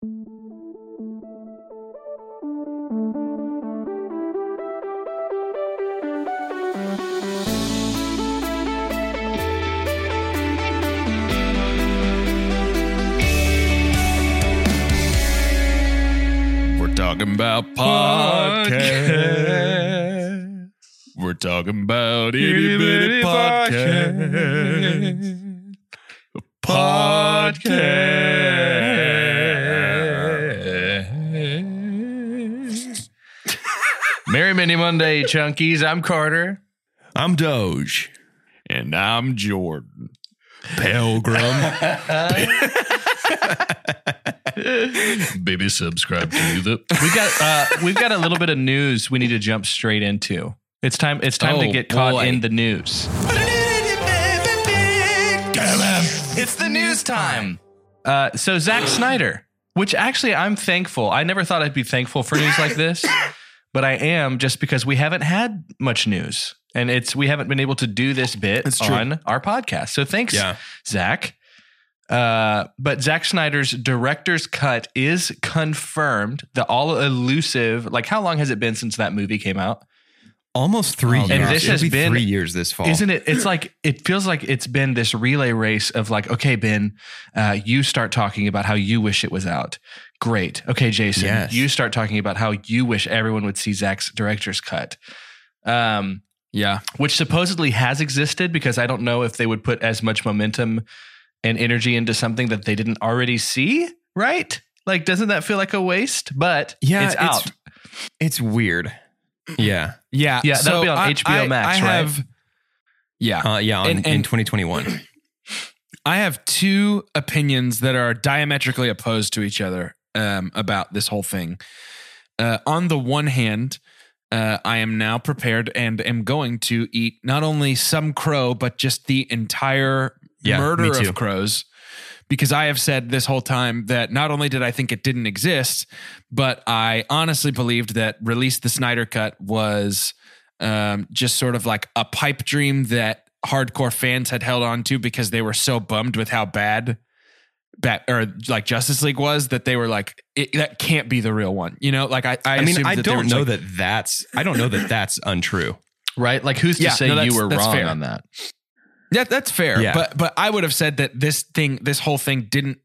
We're talking about podcast. We're talking about itty bitty podcast. Podcast. Merry Mini Monday, Chunkies. I'm Carter. I'm Doge. And I'm Jordan. Pilgrim. Baby, subscribe to the. We've got uh, we've got a little bit of news we need to jump straight into. It's time. It's time to Oh, get caught boy. in the news. It's the news time. Uh, so Zack Snyder, which actually I'm thankful. I never thought I'd be thankful for news like this, but I am just because we haven't had much news, and it's we haven't been able to do this bit on our podcast. So thanks, Yeah. Zack. Uh, but Zack Snyder's director's cut is confirmed. The all elusive, like how long has it been since that movie came out? Almost three Oh, years. and this It'll has be been- three years this fall. Isn't it? It's like it feels like it's been this relay race of like, okay, Ben, uh, you start talking about how you wish it was out. Great. Okay, Jason, Yes. you start talking about how you wish everyone would see Zack's director's cut. Um, Yeah. which supposedly has existed because I don't know if they would put as much momentum and energy into something that they didn't already see, right? Like, doesn't that feel like a waste? But Yeah, it's it's- out. It's weird. Yeah. Yeah. Yeah, that'll be on I- HBO I- Max, I right? have, Yeah. Uh, yeah. On, And- in 2021. I have two opinions that are diametrically opposed to each other um, about this whole thing. Uh, on the one hand, uh, I am now prepared and am going to eat not only some crow, but just the entire Yeah, murder of crows. Because I have said this whole time that not only did I think it didn't exist, but I honestly believed that Release the Snyder Cut was um, just sort of like a pipe dream that hardcore fans had held on to because they were so bummed with how bad Bat or like Justice League was that they were like it, that can't be the real one. You know, like I I, I mean, I don't know like- that that's, I don't know that that's untrue. right? Like, who's to Yeah, say no, you were wrong fair. on that? Yeah, that's fair. Yeah. But but I would have said that this thing, this whole thing didn't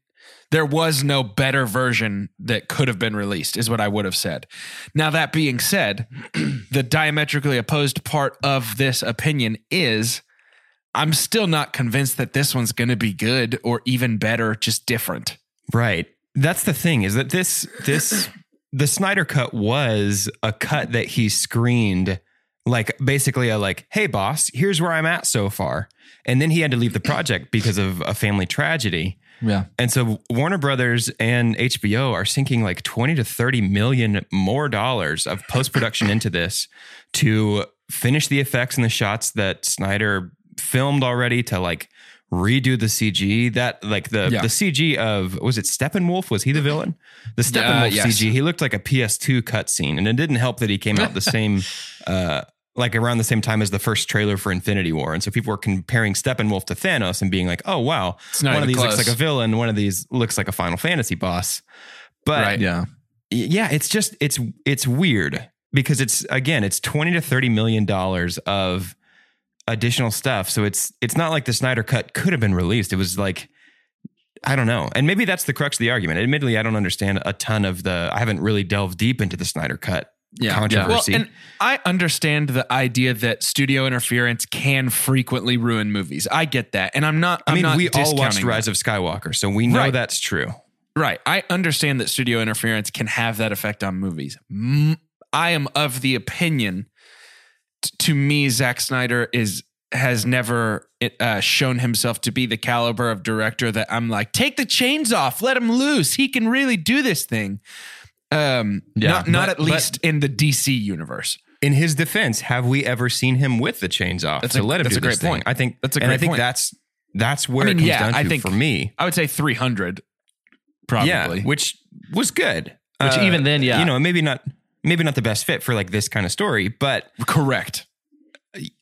there was no better version that could have been released, is what I would have said. Now, that being said, the diametrically opposed part of this opinion is I'm still not convinced that this one's going to be good or even better, just different. Right. That's the thing is that this, this, the Snyder cut was a cut that he screened like basically a like, hey boss, here's where I'm at so far. And then he had to leave the project because of a family tragedy. Yeah. And so Warner Brothers and HBO are sinking like 20 to 30 million more dollars of post production into this to finish the effects and the shots that Snyder filmed already to like redo the CG that like the Yeah. the CG of was it Steppenwolf was he the villain the Steppenwolf yes. CG he looked like a PS2 cutscene and it didn't help that he came out the same uh like around the same time as the first trailer for Infinity War and so people were comparing Steppenwolf to Thanos and being like oh wow one of even these looks like a villain one of these looks like a Final Fantasy boss but Right. Yeah. yeah it's just it's it's weird because it's again it's 20 to 30 million dollars of additional stuff so it's it's not like the Snyder cut could have been released it was like I don't know and maybe that's the crux of the argument admittedly I don't understand a ton of the I haven't really delved deep into the Snyder cut controversy Well, and I understand the idea that studio interference can frequently ruin movies. I get that, and I'm not. I I'm mean not we all watched discounting Rise of Skywalker so we know Right. that's true Right. I understand that studio interference can have that effect on movies. Mm, I am of the opinion, t- to me, Zack Snyder is has never uh, shown himself to be the caliber of director that I'm like, take the chains off, let him loose. He can really do this thing. Um, Yeah, not not but- at least in the DC universe. in his defense, have we ever seen him with the chains off That's to a- let him that's do a great thing? point. I think That's a and I great think point. that's that's where I mean, it comes yeah, down I to think- for me. I would say 300, probably. Yeah, which was good. Which even then, yeah. you know, maybe not maybe not the best fit for like this kind of story, but correct.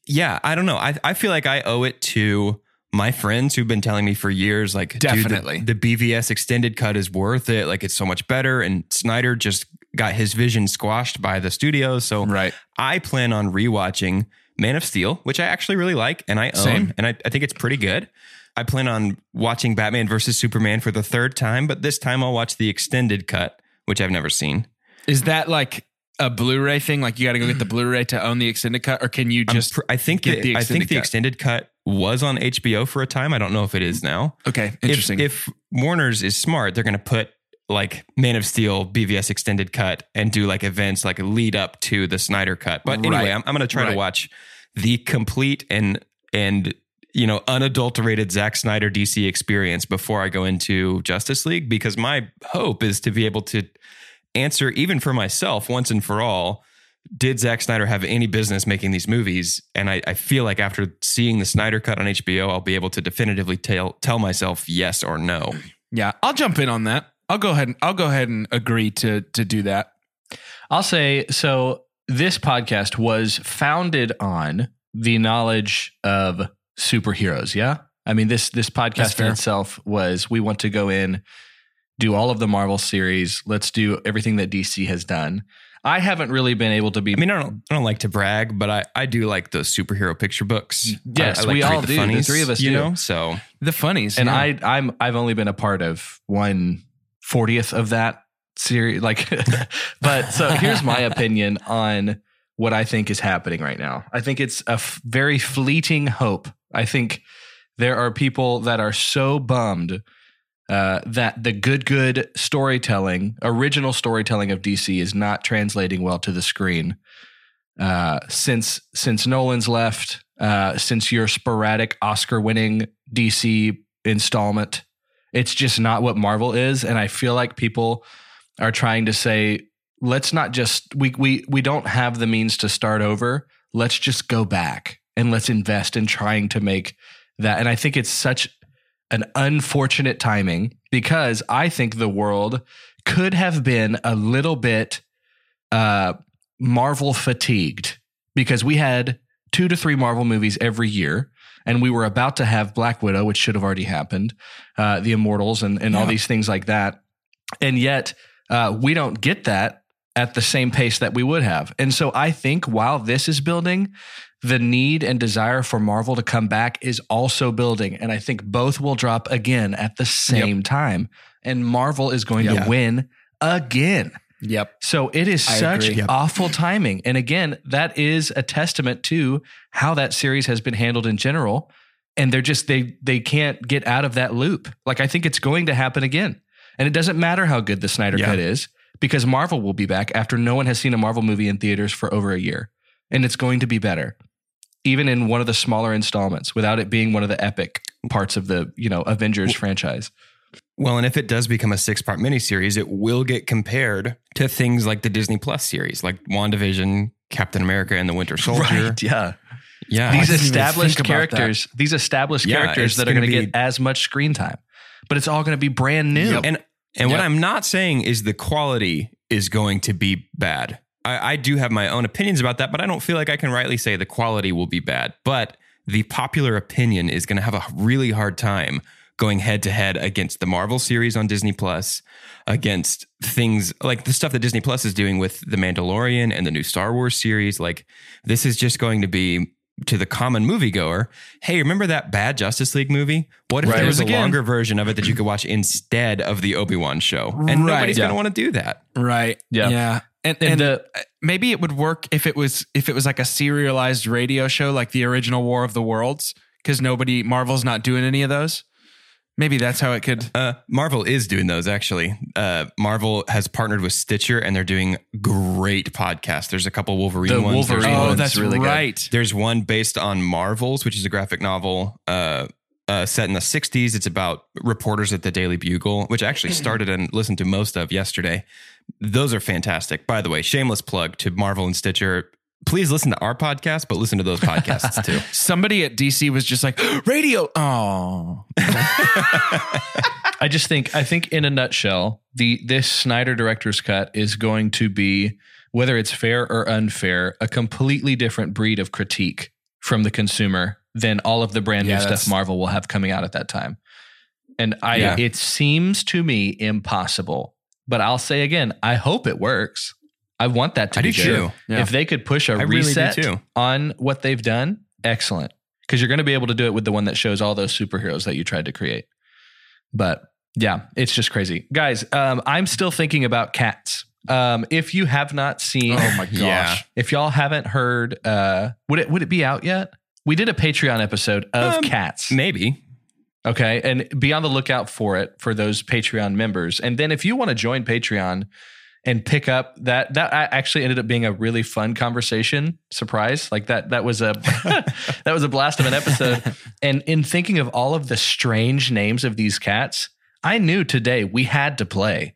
yeah, I don't know. I I feel like I owe it to my friends who've been telling me for years, like, dude, the- Definitely. the, BVS extended cut is worth it. Like, it's so much better. And Snyder just got his vision squashed by the studio. So Right. I plan on rewatching Man of Steel, which I actually really like and I own, Same. and I, I think it's pretty good. I plan on watching Batman versus Superman for the third time, but this time I'll watch the extended cut, which I've never seen. Is that like a Blu-ray thing? Like you got to go get the Blu-ray to own the extended cut, or can you just? pr- I think get the, the I think extended the cut? extended cut was on HBO for a time. I don't know if it is now. okay, If- interesting. If, Warner's is smart, they're going to put like Man of Steel BVS extended cut and do like events like lead up to the Snyder cut. But anyway, Right. I'm, I'm going to try Right. to watch the complete and and you know unadulterated Zack Snyder DC experience before I go into Justice League because my hope is to be able to answer even for myself once and for all did Zack Snyder have any business making these movies? And I, I feel like after seeing the Snyder cut on HBO, I'll be able to definitively tell tell myself yes or no. yeah, I'll jump in on that. I'll go ahead and I'll go ahead and agree to to do that. I'll say so. This podcast was founded on the knowledge of superheroes. Yeah, I mean this this podcast in itself was we want to go in, do all of the Marvel series. Let's do everything that DC has done. I haven't really been able to be. I mean, I don't I don't like to brag, but I, I do like the superhero picture books. Yes, I, I like we to all the do. The three of us you do. know. So The funnies, and yeah. I I'm I've only been a part of one fortieth of that series. Like, but so here's my opinion on what I think is happening right now. I think it's a f- very fleeting hope. I think there are people that are so bummed uh, that the good, good storytelling, original storytelling of DC is not translating well to the screen. Uh, since since Nolan's left, uh, since your sporadic Oscar-winning DC installment, it's just not what Marvel is, and I feel like people are trying to say, let's not just we we we don't have the means to start over. Let's just go back and let's invest in trying to make that. And I think it's such an unfortunate timing because I think the world could have been a little bit uh, Marvel fatigued because we had two to three Marvel movies every year. And we were about to have Black Widow, which should have already happened, uh, The Immortals, and, and all these things like that. And yet, uh, we don't get that at the same pace that we would have. And so I think while this is building, the need and desire for Marvel to come back is also building. And I think both will drop again at the same time. And Marvel is going to win again. yep. So it is I such. Yep. awful timing. And again, that is a testament to how that series has been handled in general. And they're just they they can't get out of that loop. Like I think it's going to happen again. And it doesn't matter how good the Snyder cut is because Marvel will be back after no one has seen a Marvel movie in theaters for over a year. And it's going to be better. Even in one of the smaller installments without it being one of the epic parts of the, you know, Avengers franchise. well, and if it does become a six part miniseries, it will get compared to things like the Disney Plus series, like WandaVision, Captain America, and the Winter Soldier. Right, yeah. Yeah, these established think that. characters, these established Yeah, characters it's that are gonna going to be- get as much screen time, but it's all going to be brand new. Yep. And and what I'm not saying is the quality is going to be bad. I, I do have my own opinions about that, but I don't feel like I can rightly say the quality will be bad. But the popular opinion is going to have a really hard time going head to head against the Marvel series on Disney Plus, against things like the stuff that Disney Plus is doing with The Mandalorian and the new Star Wars series. Like, this is just going to be to the common moviegoer. Hey, remember that bad Justice League movie? What if Right. there was a Again. longer version of it that you could watch instead of the Obi Wan show? And Right. nobody's gonna want to do that. Right. Yeah. Yeah. And, And and, the- maybe it would work if it was if it was like a serialized radio show like the original War of the Worlds because nobody Marvel's not doing any of those. Maybe that's how it could. Uh, Marvel is doing those actually. Uh, Marvel has partnered with Stitcher and they're doing great podcasts. There's a couple Wolverine The ones. There's Wolverine one- Oh, one's that's really good. right. There's one based on Marvels, which is a graphic novel uh, uh, set in the 60s. It's about reporters at the Daily Bugle, which I actually started and listened to most of yesterday. Those are fantastic. By the way, shameless plug to Marvel and Stitcher. Please listen to our podcast, but listen to those podcasts too. Somebody at DC was just like, radio. Oh, I just think I think in a nutshell, the this Snyder director's cut is going to be whether it's fair or unfair, a completely different breed of critique from the consumer than all of the brand Yeah, new stuff Marvel will have coming out at that time. And I Yeah. it seems to me impossible. But I'll say again, I hope it works. I want that to I be do good. too. Yeah. If they could push a I really do reset too. on what they've done, excellent. Because you're going to be able to do it with the one that shows all those superheroes that you tried to create. But yeah, it's just crazy. Guys, um, I'm still thinking about cats. Um, if you have not seen, oh my gosh. Yeah. if y'all haven't heard, uh, would it would it be out yet? We did a Patreon episode of Um, cats. Maybe. Okay. And be on the lookout for it for those Patreon members. And then if you want to join Patreon and pick up that, that actually ended up being a really fun conversation. Surprise. Like that, that was a, that was a blast of an episode. And in thinking of all of the strange names of these cats, I knew today we had to play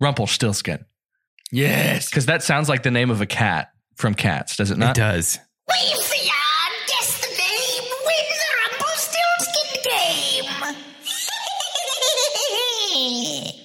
Rumpelstiltskin Yes. because that sounds like the name of a cat from Cats, does it not? It not? does.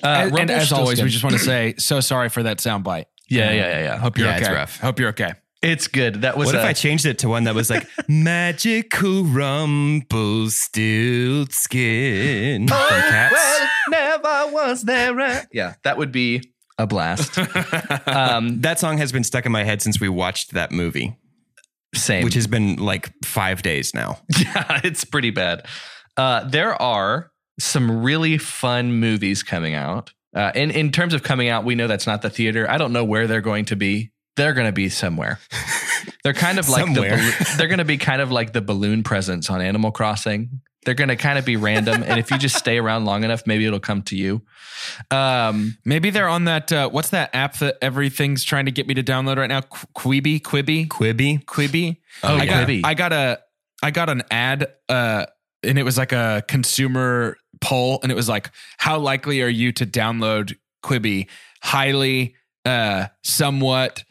Uh, and, and as always, Rumpelstiltskin. we just want to say so sorry for that soundbite. yeah, yeah, yeah, yeah. Hope you're Yeah, okay. it's rough. Hope you're okay. It's good. That was What if I changed it to one that was like magical Rumpelstiltskin from Cats? Well, never was there. A- yeah, that would be a blast. um, that song has been stuck in my head since we watched that movie, same. which has been like five days now. yeah, it's pretty bad. Uh, there are some really fun movies coming out. Uh, in in terms of coming out, we know that's not the theater. I don't know where they're going to be. They're going to be somewhere. They're kind of like the Somewhere. balloon- they're going to be kind of like the balloon presents on Animal Crossing. They're going to kind of be random, and if you just stay around long enough, maybe it'll come to you. Um, Maybe they're on that. Uh, what's that app that everything's trying to get me to download right now? Qu- Quibi, Quibi, Quibi. Quibi. Oh, I got, Quibi. I got a, I got an ad, uh, and it was like a consumer poll, and it was like, how likely are you to download Quibi? Highly, uh, somewhat,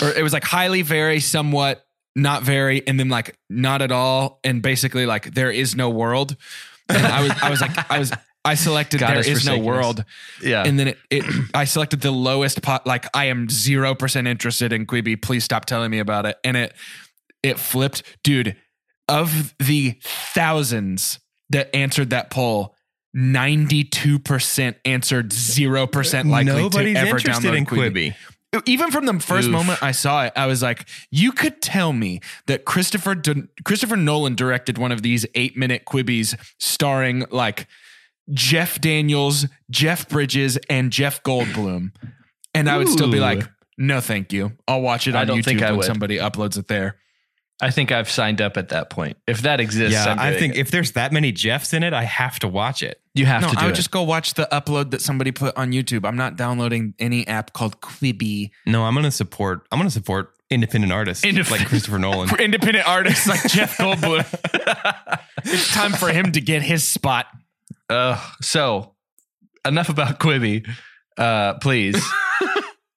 or it was like highly, very, somewhat, not very, and then like not at all, and basically like there is no world. And I was, I was like, I was, I selected God there has is no world. Yeah, and then it, it I selected the lowest pot like I am 0% interested in Quibi. Please stop telling me about it. And it it flipped. Dude of the thousands that answered that poll 92% answered 0% likely Nobody's to ever interested download in Quibi. Quibi. Even from the first Oof. moment I saw it, I was like, "You could tell me that Christopher Christopher Nolan directed one of these eight minute Quibbies starring like Jeff Daniels, Jeff Bridges, and Jeff Goldblum, and I would still be like, "No, thank you. I'll watch it I on don't YouTube think I when would. somebody uploads it there." I think I've signed up at that point. If that exists, Yeah, I'm I think it. if there's that many Jeffs in it, I have to watch it. you have No, to do I would it. just go watch the upload that somebody put on YouTube. I'm not downloading any app called Quibi. No, I'm gonna support. I'm gonna support independent artists Indep- like Christopher Nolan. For independent artists like Jeff Goldblum. it's time for him to get his spot. Uh, so enough about Quibi. Uh, please.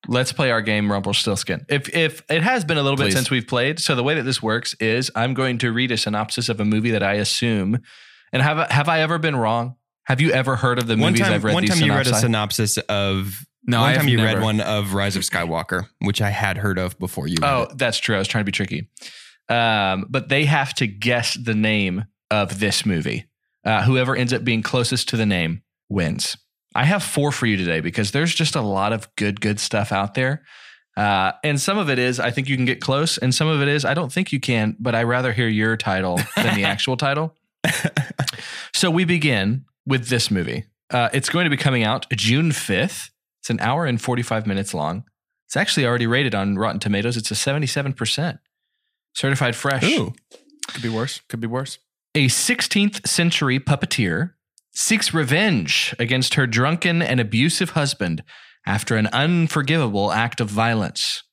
Let's play our game Rumpelstiltskin. If if it has been a little bit since we've played, so the way that this works is I'm going to read a synopsis of a movie that I assume. And have have I ever been wrong? Have you ever heard of the one movies time, I've read? one these time you read a synopsis of. No, one I time you never. read one of Rise of Skywalker, which I had heard of before you. Oh, it. that's true. I was trying to be tricky. Um, but they have to guess the name of this movie. Uh, whoever ends up being closest to the name wins. I have four for you today because there's just a lot of good, good stuff out there. Uh, and some of it is I think you can get close, and some of it is I don't think you can, but I rather hear your title than the actual title. So we begin with this movie. Uh, it's going to be coming out June 5th. It's an hour and 45 minutes long. It's actually already rated on Rotten Tomatoes. It's a 77%. Certified fresh. Ooh. Could be worse. Could be worse. A 16th century puppeteer seeks revenge against her drunken and abusive husband after an unforgivable act of violence.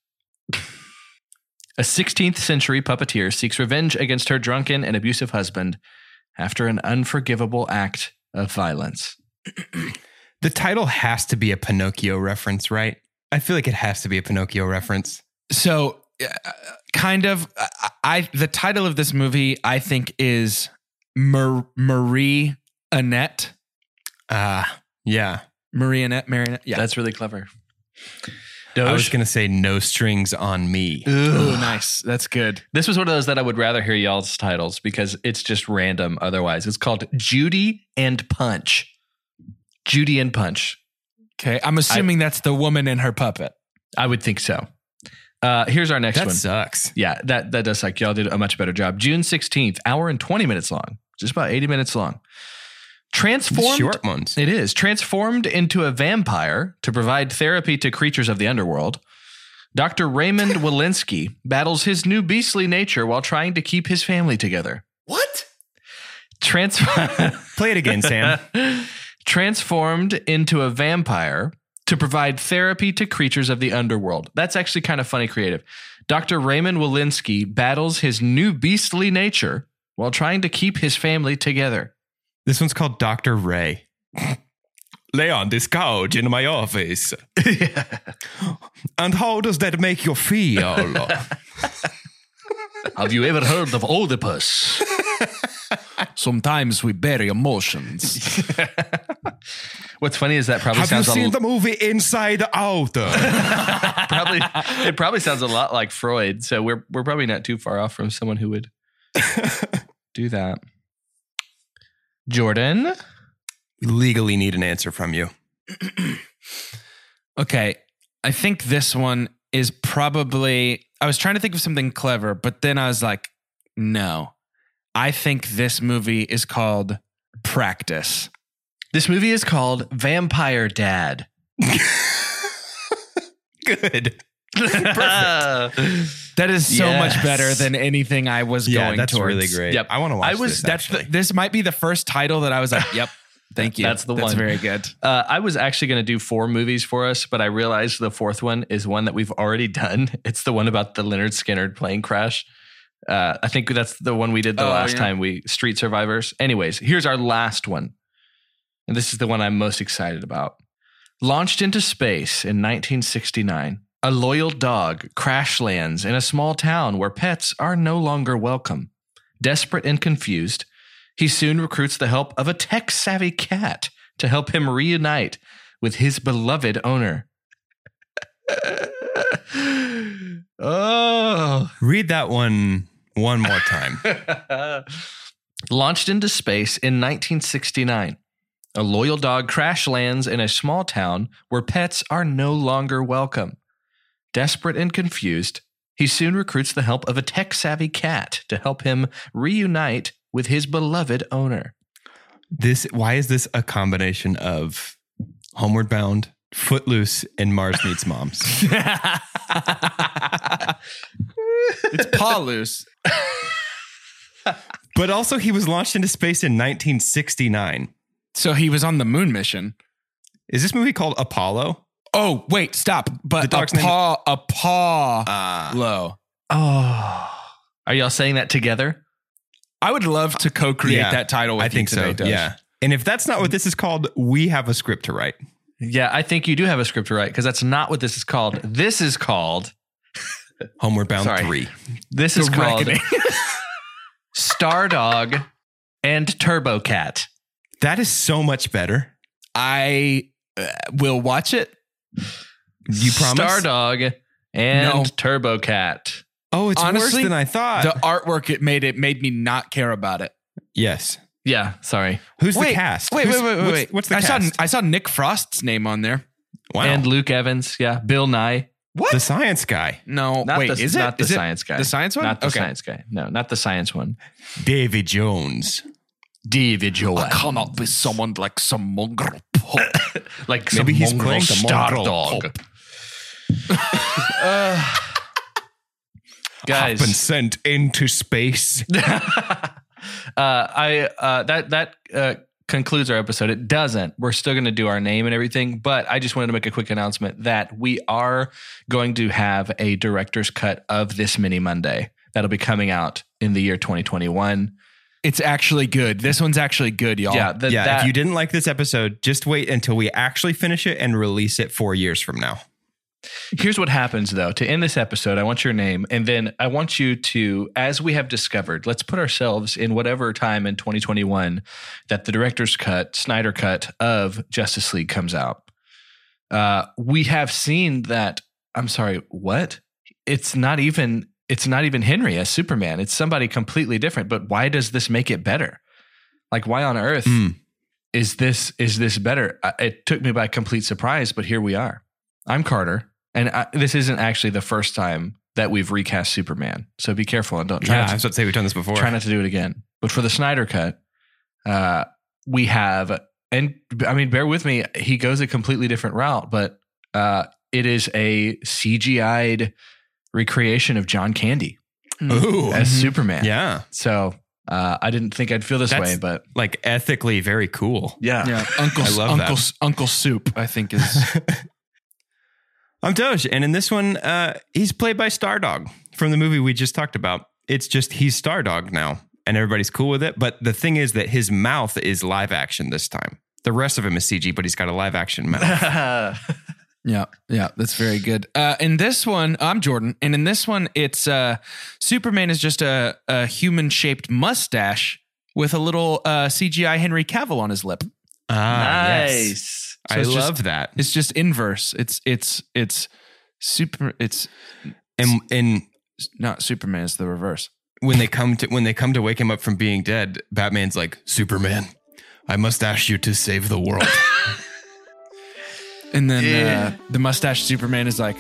A 16th century puppeteer seeks revenge against her drunken and abusive husband after an unforgivable act of violence. The title has to be a Pinocchio reference, right? I feel like it has to be a Pinocchio reference. So, uh, kind of, I, I the title of this movie I think is Mar- Marie Annette. Ah, yeah. Marie Annette. Marionette. Yeah. That's really clever. I was Doge. going to say no strings on me. Ooh, nice. That's good. This was one of those that I would rather hear y'all's titles because it's just random otherwise. It's called Judy and Punch. Judy and Punch. Okay. I'm assuming that's the woman and her puppet. I would think so. Uh, here's our next That one. sucks. Yeah, that that does suck. Y'all did a much better job. June 16th, hour and 20 minutes long. Just about 80 minutes long. Transformed Short ones. It is transformed into a vampire to provide therapy to creatures of the underworld. Dr. Raymond Walensky battles his new beastly nature while trying to keep his family together. What? Trans- Play it again, Sam. transformed into a vampire to provide therapy to creatures of the underworld. That's actually kind of funny creative. Dr. Raymond Walensky battles his new beastly nature while trying to keep his family together. This one's called Dr. Ray. Lay on this couch in my office. and how does that make you feel? Have you ever heard of Oedipus? Sometimes we bury emotions. What's funny is that probably Have you sounds a seen l- the movie Inside Out? probably it probably sounds a lot like Freud. So we're we're probably not too far off from someone who would do that. Jordan, we legally need an answer from you. Okay. I think this one is probably, I was trying to think of something clever, but then I was like, no. I think this movie is called Practice. this movie is called Vampire Dad. Good. That is so much better than anything I was Yeah, going that's towards. really great. Yep. I want to watch I was, this. that's the, this might be the first title that I was like, yep, thank you. That's the That's one. very good. Uh, I was actually going to do four movies for us, but I realized the fourth one is one that we've already done. It's the one about the Lynyrd Skynyrd plane crash. Uh, I think that's the one we did the Oh, last yeah. time we Street Survivors. Anyways, here's our last one. And this is the one I'm most excited about. Launched into space in 1969, a loyal dog crash lands in a small town where pets are no longer welcome. Desperate and confused, he soon recruits the help of a tech savvy cat to help him reunite with his beloved owner. oh. Read that one one more time. Launched into space in 1969, a loyal dog crash lands in a small town where pets are no longer welcome. Desperate and confused, he soon recruits the help of a tech savvy cat to help him reunite with his beloved owner. this why is this a combination of Homeward Bound, Footloose, and Mars Needs Moms? It's Paw Loose. but also he was launched into space in 1969. So he was on the moon mission. Is this movie called Apollo? Oh, wait, stop. But The a dog's name- paw, a paw Ah. low. Oh. Are y'all saying that together? I would love to co-create Yeah, that title with I think you so. today, Yeah. And if that's not what this is called, we have a script to write. Yeah, I think you do have a script to write because that's not what this is called. This is called Homeward Bound Sorry. 3. this The is called Reckoning. Star Dog and Turbo Cat. That is so much better. I uh, will watch it. You promise? Star Dog and No. Turbo Cat. Oh, it's Honestly, worse than I thought. The artwork it made it made me not care about it. yes. Yeah, sorry. Who's wait, the cast? Wait, Who's- wait, wait, wait, what's, wait. What's the I cast? saw I saw Nick Frost's name on there. wow. And Luke Evans. Yeah, Bill Nighy. What? the science guy, No, Not wait, the, is it not the Is it science guy? The science one? Not the Okay. science guy. No, not the science one. Davy Jones. David Joel. I cannot be someone like some mongrel pup. like Maybe some he's mongrel playing the Star Dog. Uh, guys, Been sent into space. uh, I uh, that that uh, concludes our episode. It doesn't. We're still going to do our name and everything, but I just wanted to make a quick announcement that we are going to have a director's cut of this mini Monday that'll be coming out in the year 2021. It's actually good. This one's actually good, y'all. Yeah, th- yeah, that- if you didn't like this episode, just wait until we actually finish it and release it four years from now. Here's what happens though. To end this episode, I want your name, and then I want you to, as we have discovered, let's put ourselves in whatever time in 2021 that the director's cut, Snyder cut of Justice League comes out. Uh, we have seen that. I'm sorry, what? It's not even. It's not even Henry as Superman. It's somebody completely different. But why does this make it better? Like, why on earth Mm. is this is this better? It took me by complete surprise, but here we are. I'm Carter, and I, this isn't actually the first time that we've recast Superman. So be careful and don't try Yeah, not I to was about to say we've done this before. try not to do it again. But for the Snyder cut, uh, we have, and I mean, bear with me, he goes a completely different route, but uh, it is a CGI'd recreation of John Candy Ooh, as Mhm. Superman. yeah, So uh, I didn't think I'd feel this That's- way, but like ethically very cool. yeah. Yeah, Uncle I love Uncle that. Uncle Soup, I think is I'm Doge, and in this one, uh, he's played by Stardog from the movie we just talked about. It's just he's Stardog now, and everybody's cool with it. But the thing is that his mouth is live action this time. The rest of him is CG, but he's got a live action mouth. Yeah, yeah, that's very good. Uh, in this one, I'm Jordan, and in this one, it's uh, Superman is just a, a human shaped mustache with a little uh, CGI Henry Cavill on his lip. ah, nice. yes. So I it's just- love that. It's just inverse. It's it's it's super. It's And and not Superman. It's the reverse. when they come to when they come to wake him up from being dead, Batman's like, Superman, I must ask you to save the world. And then Yeah. uh, the mustache Superman is like,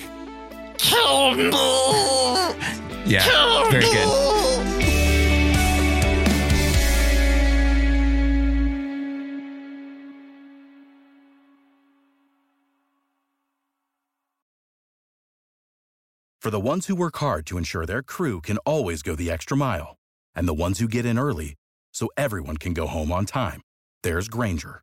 yeah, very good. For the ones who work hard to ensure their crew can always go the extra mile, and the ones who get in early so everyone can go home on time, there's Grainger,